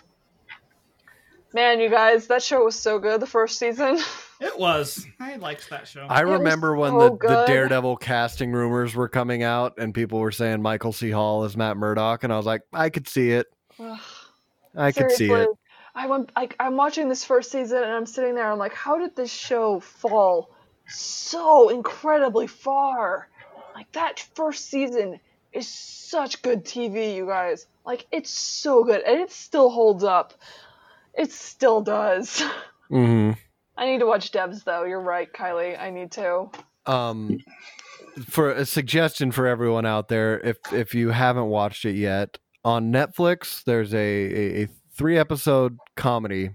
Man, you guys, that show was so good the first season. It was. I liked that show. I It remember when so the, the. Daredevil casting rumors were coming out and people were saying Michael C. Hall is Matt Murdock, and I was like, I could see it. I could see it. I went. I, I'm watching this first season, and I'm sitting there. I'm like, how did this show fall so incredibly far? Like that first season is such good TV, you guys. Like it's so good, and it still holds up. It still does. hmm I need to watch Devs though. You're right, Kylie. I need to. Um, for a suggestion for everyone out there, if if you haven't watched it yet, on Netflix, there's a a, a three episode comedy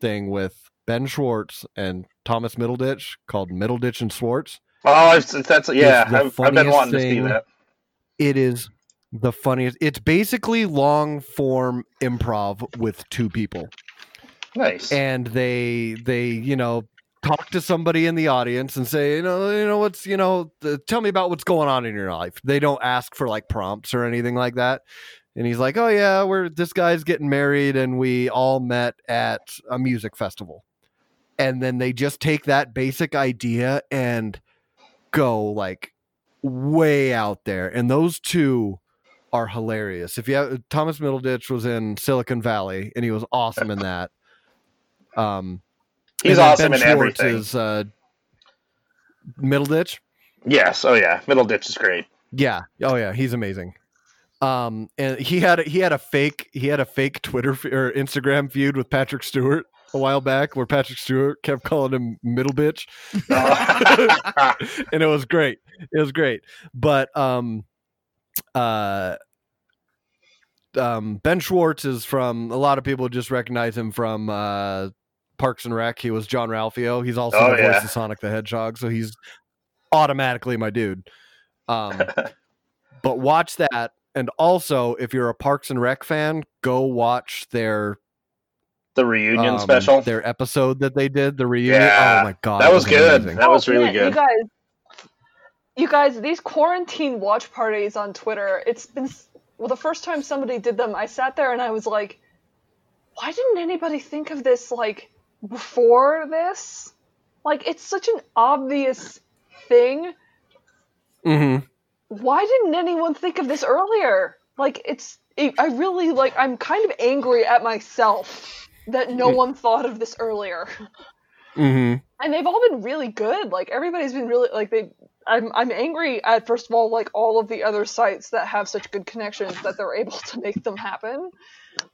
thing with Ben Schwartz and Thomas Middleditch called Middleditch and Schwartz. Oh, I've, that's yeah. I've, I've been funniest wanting to see that. It is the funniest. It's basically long form improv with two people. Nice. and they they you know talk to somebody in the audience and say you know you know what's you know the, tell me about what's going on in your life they don't ask for like prompts or anything like that and he's like oh yeah we're this guy's getting married and we all met at a music festival and then they just take that basic idea and go like way out there and those two are hilarious. If you have thomas middleditch was in silicon valley and he was awesome in that. Um He's awesome Ben in Schwartz everything. is uh middleditch? Yes. Oh yeah. Middleditch is great. yeah. Oh yeah. He's amazing. Um and he had he had a fake he had a fake twitter f- or instagram feud with patrick stewart a while back where patrick stewart kept calling him middle bitch and it was great. It was great. But um uh um ben schwartz is from a lot of people just recognize him from uh parks and rec he was Jean-Ralphio he's also Oh, the voice of sonic the hedgehog so he's automatically my dude um but watch that and also if you're a parks and rec fan go watch their The reunion um, special. their episode that they did, the reunion. Yeah, oh my god, that it was good. amazing. That was Oh, really good. You guys, you guys, these quarantine watch parties on Twitter. It's been well. The first time somebody did them, I sat there and I was like, "Why didn't anybody think of this like before this? Like, it's such an obvious thing. Mhm. Why didn't anyone think of this earlier? Like, it's. It, I really like. I'm kind of angry at myself that no Mm. one thought of this earlier." Mhm. and they've all been really good. Like everybody's been really like they. I'm I'm angry at first of all like all of the other sites that have such good connections that they're able to make them happen.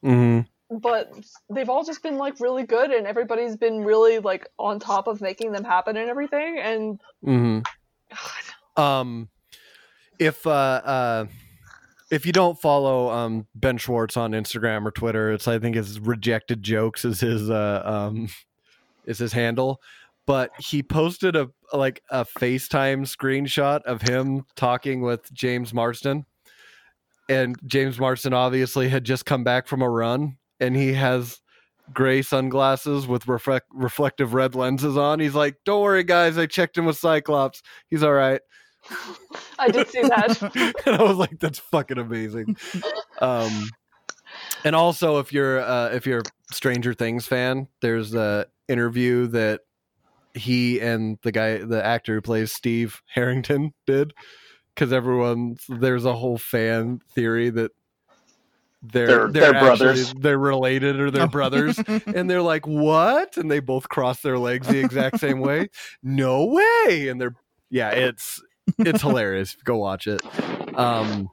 Mhm. But they've all just been like really good, and everybody's been really like on top of making them happen and everything. And Mm-hmm. Um, if uh, uh, if you don't follow um Ben Schwartz on Instagram or Twitter, it's I think his rejected jokes is his uh um is his handle. But he posted a like a FaceTime screenshot of him talking with James Marsden. And James Marsden obviously had just come back from a run and he has gray sunglasses with reflect- reflective red lenses on. He's like, "Don't worry, guys. I checked him with Cyclops. He's all right." I did see that. and I was like, "That's fucking amazing." Um, and also, if you're uh, if you're a Stranger Things fan, there's a interview that he and the guy, the actor who plays Steve Harrington, did because everyone there's a whole fan theory that they're They're- they're, they're actually- brothers. they're related or they're brothers. And they're like what? And they both cross their legs the exact same way. No way. And they're yeah it's it's hilarious. Go watch it. Um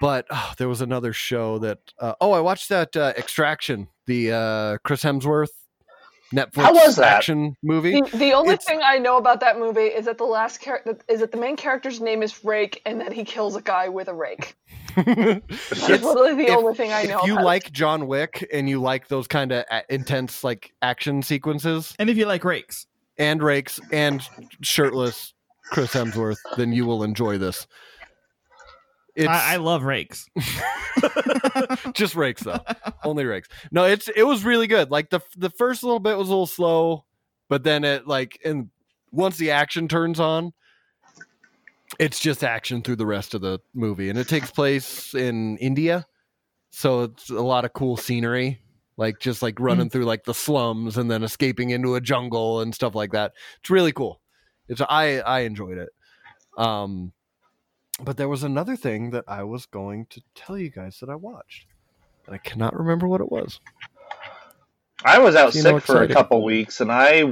but oh, there was another show that uh, oh i watched that uh, extraction the uh chris hemsworth netflix How was that? action movie The, the only It's- thing I know about that movie is that the last character is that the main character's name is Rake, and that he kills a guy with a rake. That's It's- literally the if- only thing I know. if you about it. like john wick and you like those kind of intense like action sequences and if you like rakes, and rakes and shirtless Chris Hemsworth, then you will enjoy this. I, I love rakes. just rakes though, only rakes. No, it's it was really good. Like the the first little bit was a little slow, but then it like and once the action turns on, it's just action through the rest of the movie, and it takes place in India, so it's a lot of cool scenery. Like just like running through like the slums and then escaping into a jungle and stuff like that. It's really cool. It's I I enjoyed it. Um, but there was another thing that I was going to tell you guys that I watched, and I cannot remember what it was. I was out You know, sick for a couple weeks, and I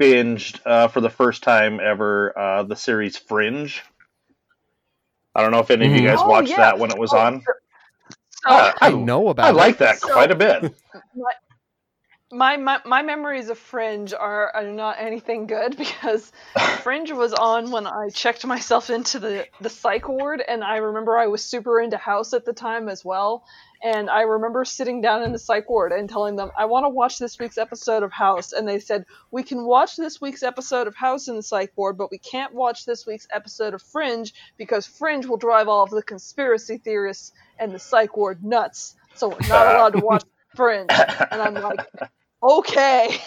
binged uh, for the first time ever uh, the series Fringe. I don't know if any of you guys Oh, watched yeah. that when it was Oh, on. sure. Ah, I know about. I it. like that So- quite a bit. my, my my memories of Fringe are, are not anything good because Fringe was on when I checked myself into the the psych ward, and I remember I was super into House at the time as well. And I remember sitting down in the psych ward and telling them, I want to watch this week's episode of House. And they said, We can watch this week's episode of House in the psych ward, but we can't watch this week's episode of Fringe because Fringe will drive all of the conspiracy theorists and the psych ward nuts. So we're not allowed to watch Fringe. And I'm like, Okay.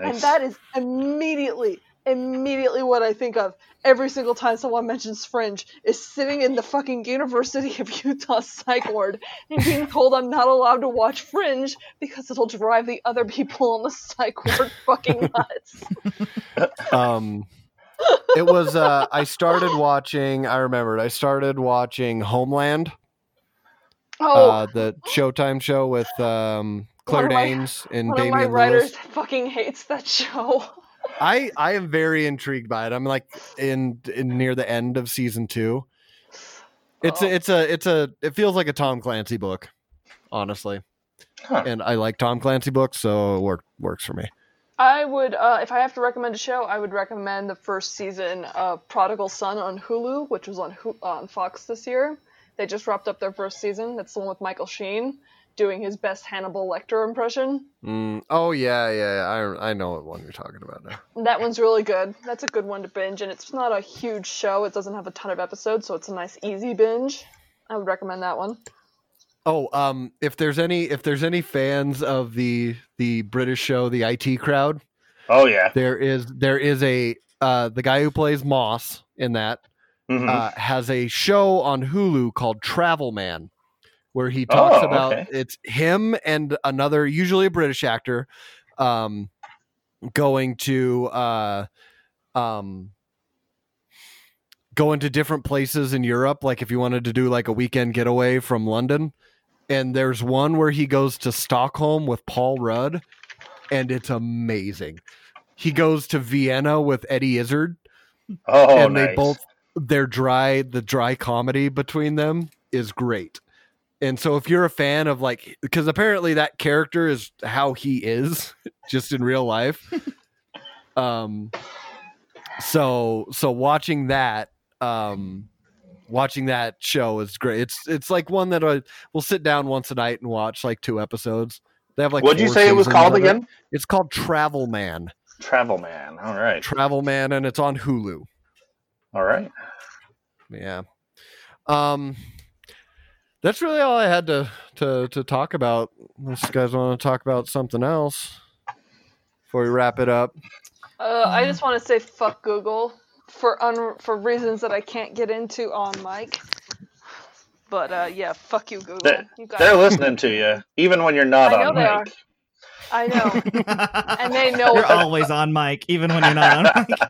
And that is immediately, immediately what I think of every single time someone mentions Fringe is sitting in the fucking University of Utah psych ward and being told I'm not allowed to watch Fringe because it'll drive the other people on the psych ward fucking nuts. Um, it was. Uh, I started watching. I remembered. I started watching Homeland, Oh, uh, the Showtime show with um, Claire One of my- Danes and one of my Damian writers Lewis. fucking hates that show. I I am very intrigued by it. I'm like in, in near the end of season two. It's Oh. a, it's a it's a it feels like a Tom Clancy book, honestly. Huh. And I like Tom Clancy books, so it work, works for me. I would, uh, if I have to recommend a show, I would recommend the first season of Prodigal Son on Hulu, which was on Hu- on Fox this year. They just wrapped up their first season. That's the one with Michael Sheen doing his best Hannibal Lecter impression. Mm, oh yeah, yeah, yeah. I I know what one you're talking about now. That one's really good. That's a good one to binge, and it's not a huge show. It doesn't have a ton of episodes, so it's a nice, easy binge. I would recommend that one. Oh, um, if there's any if there's any fans of the the British show, the IT Crowd, Oh yeah. there is there is a uh, the guy who plays Moss in that Mhm. uh, has a show on Hulu called Travel Man, where he talks Oh, about okay. it's him and another, usually a British actor, um, going to uh, um, going to different places in Europe. Like if you wanted to do like a weekend getaway from London, and there's one where he goes to Stockholm with Paul Rudd, and it's amazing. He goes to Vienna with Eddie Izzard oh, and nice. they both their dry the dry comedy between them is great and so if you're a fan of like because apparently that character is how he is just in real life um so so watching that um watching that show is great it's it's like one that I will sit down once a night and watch like two episodes they have like What'd you say it was called of it. again? it's called travel man Travel Man. All right. travel man and it's on hulu All right. Yeah. Um that's really all I had to to to talk about. Unless you guys want to talk about something else before we wrap it up. Uh, I just want to say fuck Google for un- for reasons that I can't get into on mic. But uh, yeah, fuck you, Google. They're, you guys, they're listening to you, even when you're not I know on they mic. are. I know, and they know You're what they, always on mic, even when you're not on mic.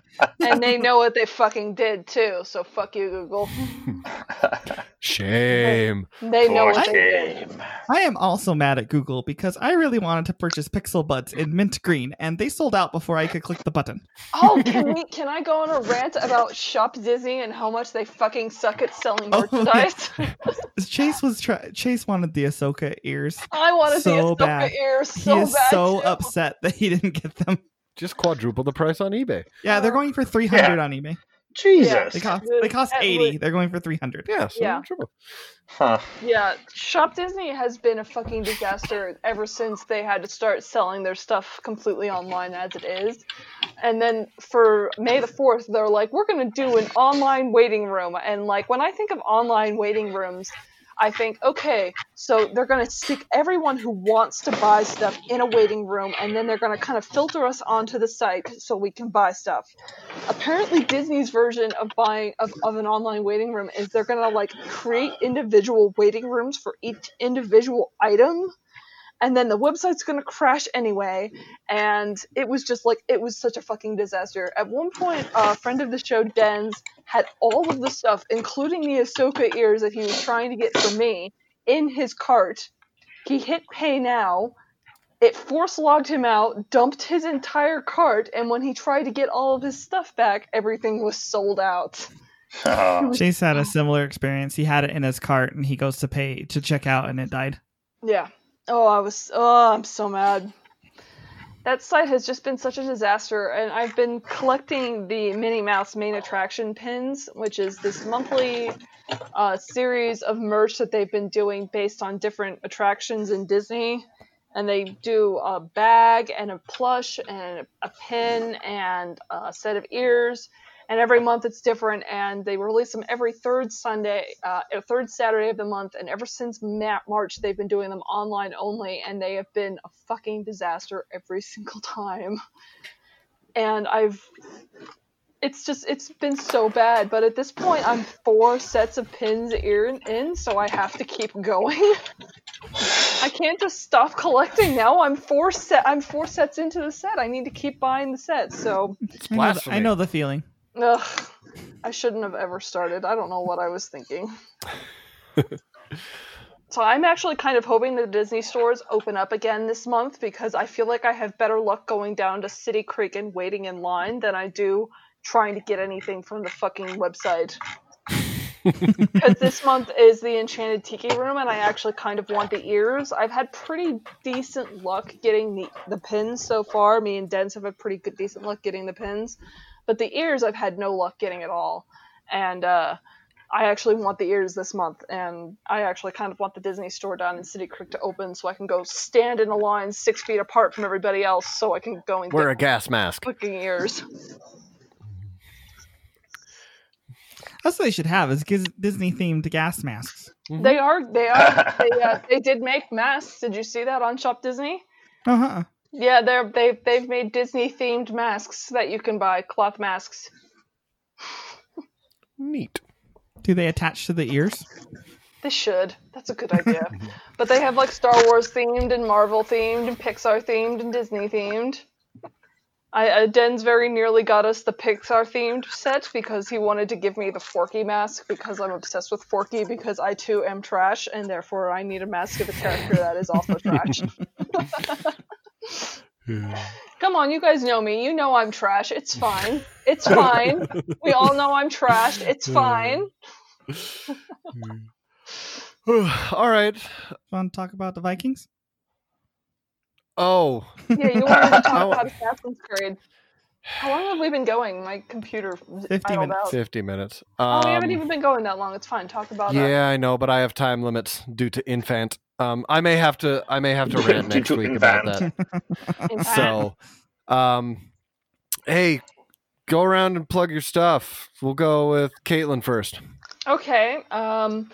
and they know what they fucking did too. So fuck you, Google. Shame. They know For what they shame. I am also mad at Google because I really wanted to purchase Pixel Buds in mint green, and they sold out before I could click the button. Oh, can we? Can I go on a rant about Shop Disney and how much they fucking suck at selling Oh, yeah. merchandise? Chase was try- Chase wanted the Ahsoka ears. I want to see So Ahsoka bad. ears He is bad. so too. upset that he didn't get them. Just quadruple the price on eBay. Yeah, they're going for three hundred on eBay. Jesus. They cost they cost at eighty. least- They're going for three hundred. Yeah, so Yeah. triple. Huh. Yeah, Shop Disney has been a fucking disaster ever since they had to start selling their stuff completely online as it is. And then for May the 4th, they're like, we're going to do an online waiting room. And like, when I think of online waiting rooms, I think, okay, so they're going to stick everyone who wants to buy stuff in a waiting room, and then they're going to kind of filter us onto the site so we can buy stuff. Apparently, Disney's version of buying of, of an online waiting room is they're going to like create individual waiting rooms for each individual item, and then the website's going to crash anyway. And it was just like it was such a fucking disaster. At one point, a friend of the show, Dens, had all of the stuff, including the Ahsoka ears that he was trying to get for me, in his cart. He hit pay now. It force logged him out, dumped his entire cart, and when he tried to get all of his stuff back, everything was sold out. Oh. Chase had a similar experience. He had it in his cart, and he goes to pay to check out, and it died. Yeah. Oh, I was. Oh, I'm so mad. That site has just been such a disaster, and I've been collecting the Minnie Mouse main attraction pins, which is this monthly uh, series of merch that they've been doing based on different attractions in Disney. And they do a bag and a plush and a pin and a set of ears. And every month it's different, and they release them every third Sunday, uh, third Saturday of the month. And ever since Ma- March, they've been doing them online only, and they have been a fucking disaster every single time. And I've, it's just, it's been so bad. But at this point, I'm four sets of pins in, in so I have to keep going. I can't just stop collecting now. I'm four set. I'm four sets into the set. I need to keep buying the set. So, I know, the. I know the feeling. Ugh, I shouldn't have ever started. I don't know what I was thinking. so I'm actually kind of hoping the Disney stores open up again this month because I feel like I have better luck going down to City Creek and waiting in line than I do trying to get anything from the fucking website. Because this month is the Enchanted Tiki Room, and I actually kind of want the ears. I've had pretty decent luck getting the, the pins so far. Me and Dens have had pretty good, decent luck getting the pins. But the ears, I've had no luck getting at all. And uh, I actually want the ears this month, and I actually kind of want the Disney store down in City Creek to open so I can go stand in a line six feet apart from everybody else so I can go and Wear a gas mask. fucking ears. That's what they should have is Disney themed gas masks. Mhm. They are. They are. they, uh, they did make masks. Did you see that on Shop Disney? Uh huh. Yeah, they're they they've made Disney themed masks that you can buy, cloth masks. Neat. Do they attach to the ears? They should. That's a good idea. but they have like Star Wars themed and Marvel themed and Pixar themed and Disney themed. I uh, Den's very nearly got us the Pixar themed set because he wanted to give me the Forky mask because I'm obsessed with Forky because I too am trash and therefore I need a mask of a character that is also trash. Come on, you guys know me. You know I'm trash. It's fine. It's fine. We all know I'm trash. It's fine. All right. Want to talk about the Vikings? Oh, Yeah, you wanted to talk about Assassin's Creed. How long have we been going? My computer 50 idled minutes. 50 minutes. Oh, we haven't Um, even been going that long. It's fine. Talk about that. Yeah, I know, but I have time limits due to infant. Um, I may have to. I may have to rant next to week about that. So, um, hey, go around and plug your stuff. We'll go with Caitlin first. Okay. Um,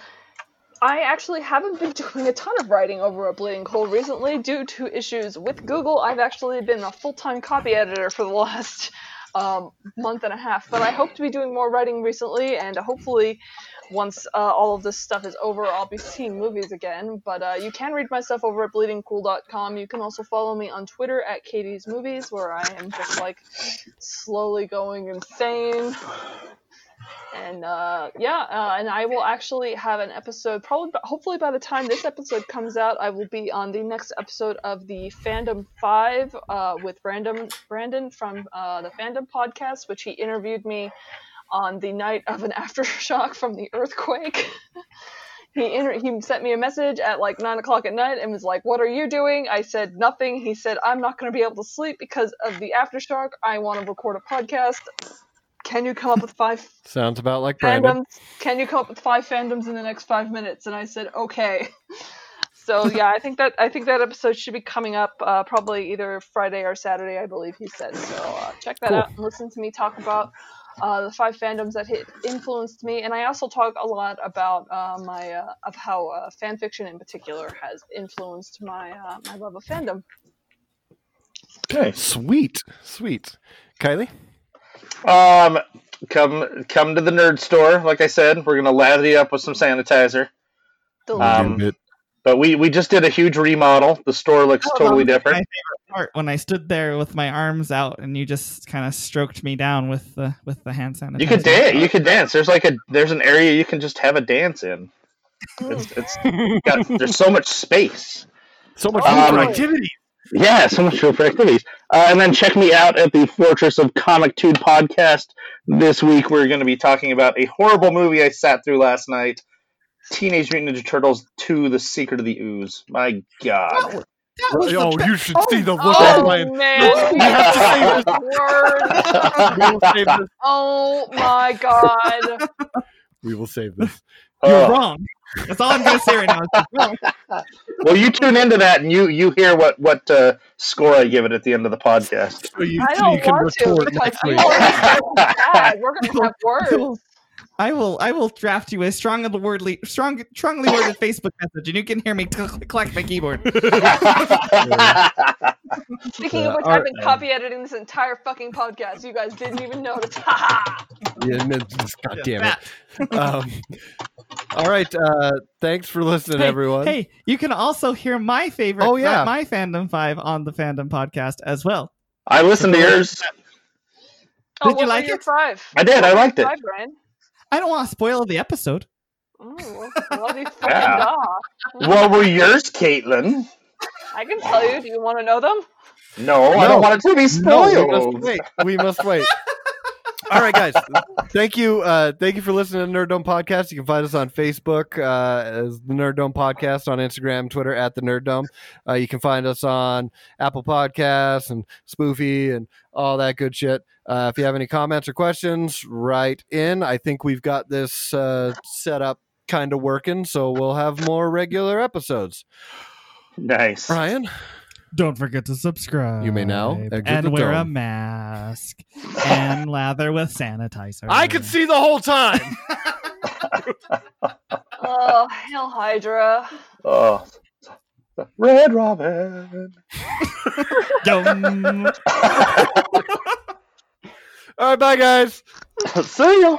I actually haven't been doing a ton of writing over at Bleeding Cool recently due to issues with Google. I've actually been a full time copy editor for the last um, month and a half, but I hope to be doing more writing recently, and hopefully, once uh, all of this stuff is over, I'll be seeing movies again. But uh, you can read my stuff over at bleedingcool.com. You can also follow me on Twitter at Katie's Movies, where I am just like slowly going insane. And uh, yeah, uh, and I will actually have an episode. Probably, hopefully, by the time this episode comes out, I will be on the next episode of the Fandom Five uh, with Brandon Brandon from uh, the Fandom Podcast, which he interviewed me on the night of an aftershock from the earthquake. he inter- he sent me a message at like nine o'clock at night and was like, "What are you doing?" I said nothing. He said, "I'm not going to be able to sleep because of the aftershock. I want to record a podcast. Can you come up with five Sounds about like Brandon. Can you come up with five fandoms in the next five minutes? And I said, okay. So yeah, I think that I think that episode should be coming up uh, probably either Friday or Saturday, I believe he said. So uh, check that Cool. out and listen to me talk about uh, the five fandoms that hit, influenced me. And I also talk a lot about uh, my uh, of how uh, fan fiction in particular has influenced my uh, my love of fandom. Okay, Sweet, sweet. Kylie. Um, come come to the nerd store. Like I said, we're gonna lather you up with some sanitizer. Um, But we we just did a huge remodel. The store looks Oh, totally My different. favorite part when I stood there with my arms out and you just kind of stroked me down with the with the hand sanitizer. You could dance. You could dance. There's like a there's an area you can just have a dance in. It's it's got there's so much space. So much Oh, room for really? activity. Yeah, so much for activities. Uh, and then check me out at the Fortress of Comic Tude podcast. This week we're going to be talking about a horrible movie I sat through last night. Teenage Mutant Ninja Turtles 2: The Secret of the Ooze. My God. That was the Oh, be- you should see the look on Oh Ryan. man, we You have to say this. word. We will save this. Oh my god. We will save this. You're Oh. wrong. That's all I'm gonna say right now. is you're wrong. Well, you tune into that and you you hear what what uh, score I give it at the end of the podcast. So you, I don't you can want to retort because next you week. already said it was bad. We're gonna have words. I will I will draft you a strong wordly strong strongly worded Facebook message and you can hear me t- clack my keyboard. Speaking Yeah, of which, all I've been copy editing this entire fucking podcast. You guys didn't even notice. Ha ha! Yeah, no, just- God damn that. it. Um, all right. Uh, thanks for listening, Hey, everyone. Hey, you can also hear my favorite Oh, yeah. my fandom 5 on the fandom podcast as well. I listened to yours. Oh, Did you like your it? Five. I did, I What were liked it. Five, I don't want to spoil the episode. Oh, bloody fucking Yeah. da. What were yours, Caitlin? I can tell you. Do you want to know them? No, I don't want it to be No, spoiled. we must wait. We must wait. All right, guys. Thank you. Uh, thank you for listening to Nerd Dome Podcast. You can find us on Facebook uh, as the Nerd Dome Podcast, on Instagram, Twitter at the Nerd Dome. Uh, you can find us on Apple Podcasts and Spoofy and all that good shit. Uh, if you have any comments or questions, write in. I think we've got this uh, set up kind of working, so we'll have more regular episodes. Nice. Ryan, don't forget to subscribe. You may now exit the and wear a mask and lather with sanitizer. I could see the whole time. Oh, Hail Hydra. Oh, Red Robin. Dum. All right, bye guys. See you.